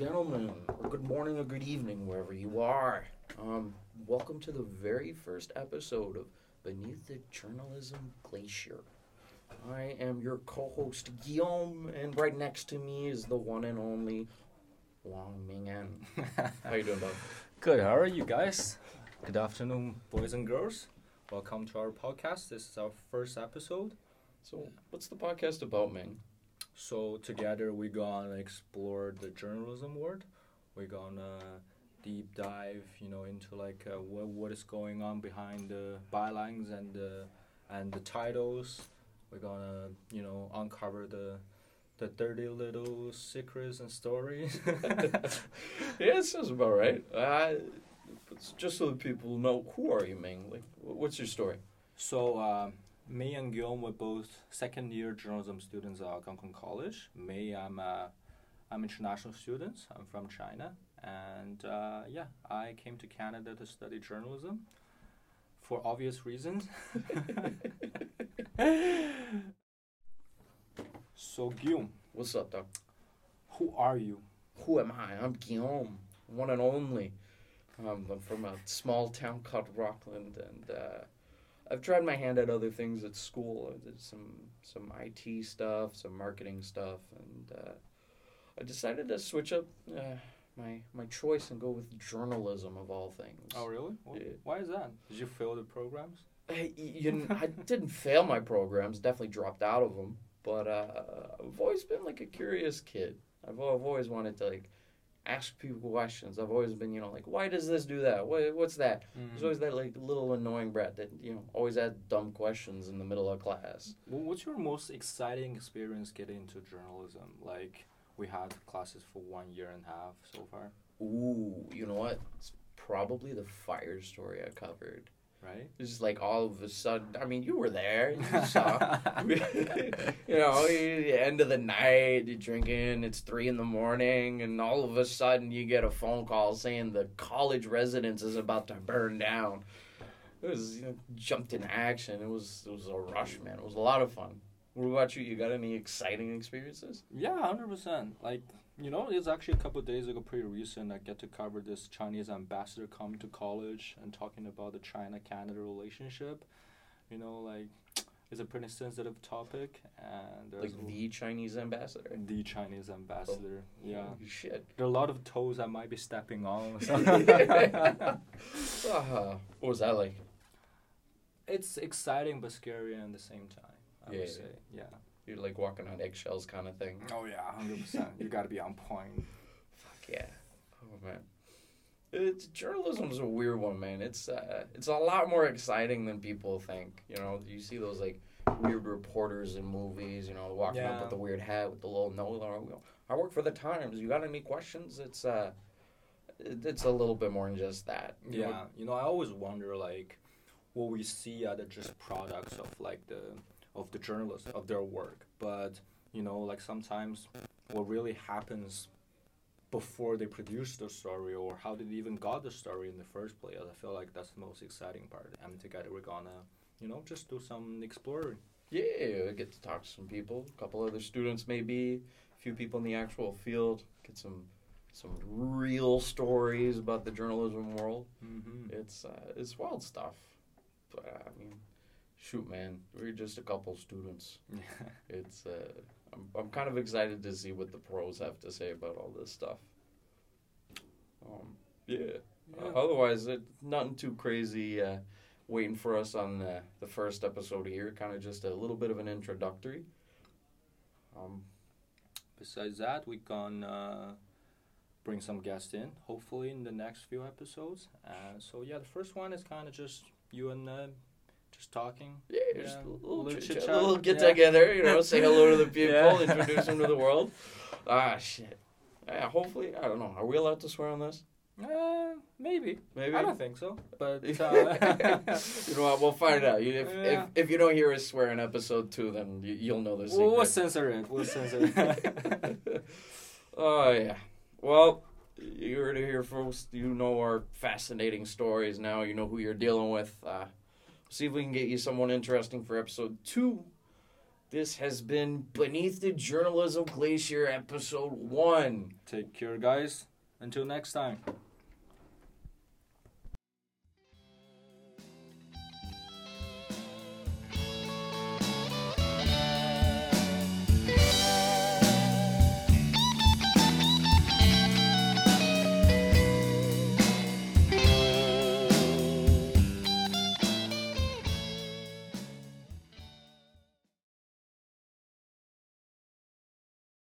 afternoon, or good morning, or good evening, wherever you are. Um, welcome to the very first episode of Beneath the Journalism Glacier. I am your co-host Guillaume, and right next to me is the one and only Wang Mingan. How you doing, bud? Good. How are you guys? Good afternoon, boys and girls. Welcome to our podcast. This is our first episode. So, what's the podcast about, Ming? So together we're gonna explore the journalism world. We're gonna deep dive, you know, into like uh, what what is going on behind the bylines and the and the titles. We're gonna, you know, uncover the the dirty little secrets and stories. yeah, it sounds about right. Uh, just so that people know who are you? Like, what's your story? So, uh, me and Guillaume were both second year journalism students at Algonquin College. Me, I'm a, I'm international student. I'm from China, and uh, yeah, I came to Canada to study journalism, for obvious reasons. so, Guillaume, What's up, Doc? who are you? Who am I? I'm Guillaume, one and only. Um, I'm from a small town called Rockland, and uh, I've tried my hand at other things at school. I did some some IT stuff, some marketing stuff, and uh, I decided to switch up uh, my my choice and go with journalism of all things. Oh, really? Yeah. Why is that? Did you fail the programs? Hey, you kn- I didn't fail my programs, definitely dropped out of them, but uh, I've always been like a curious kid. I've, I've always wanted to like ask people questions. I've always been, you know, like, why does this do that? What, what's that? There's mm-hmm. always that like little annoying brat that you know always had dumb questions in the middle of class. Wh- What's your most exciting experience getting into journalism? Like we had classes for one year and a half so far, Ooh, you know what? It's probably the fire story I covered. Right? It's just like all of a sudden. I mean, you were there. You saw. you know, end of the night, you're drinking. It's three in the morning, and all of a sudden, you get a phone call saying the college residence is about to burn down. It was you know, jumped in action. It was it was a rush, man. It was a lot of fun. What about you? You got any exciting experiences? Yeah, hundred percent. Like you know, it's actually a couple of days ago, pretty recent. I get to cover this Chinese ambassador coming to college and talking about the China-Canada relationship. You know, like it's a pretty sensitive topic, and there's Like the Chinese ambassador? the Chinese ambassador. Yeah, Holy shit. there are a lot of toes I might be stepping on. so- uh, what was that like? it's exciting but scary at the same time. I Yeah. would say, yeah. You're like walking on eggshells kind of thing. Oh yeah, hundred percent. You got to be on point. Fuck yeah. Oh man. It's journalism's a weird one, man. It's uh, it's a lot more exciting than people think. You know, you see those like weird reporters in movies. You know, walking up with the weird hat with the little nose. know, I work for the Times. You got any questions? It's uh, it's a little bit more than just that. You know, Yeah, you know, I always wonder like, what we see are the just products of like the of the journalists of their work, but you know, like sometimes what really happens before they produce the story or how they even got the story in the first place. I feel like that's the most exciting part. And together we're gonna, you know, just do some exploring. Yeah, I get to talk to some people, a couple other students maybe, a few people in the actual field, get some some real stories about the journalism world. Mm-hmm. It's uh, it's wild stuff. But mean, shoot, man, we're just a couple students. It's uh, I'm I'm kind of excited to see what the pros have to say about all this stuff. Um, yeah. Yeah. Uh, otherwise, it, nothing too crazy uh, waiting for us on uh, the first episode here. Kind of just a little bit of an introductory. Um, Besides that, we can uh, bring some guests in, hopefully in the next few episodes. Uh, so yeah, the first one is kind of just you and uh, just talking. yeah, Yeah, just a little, little chit-chat, chit-chat, a little get yeah. together. You know, say hello to the people, Yeah. introduce them to the world. Ah, shit. Yeah, hopefully, I don't know. Are we allowed to swear on this? Uh, maybe. Maybe. I don't think so, but you uh, know what? We'll find out. You- If, Yeah. if, if you don't hear us swear in episode two, then you, you'll know the secret. we'll, we'll censor it. We'll censor it. oh yeah. Well, you heard it here first. You know our fascinating stories now. You know who you're dealing with. Uh, see if we can get you someone interesting for episode two. This has been Beneath the Journalism Glacier, episode one. Take care, guys. Until next time.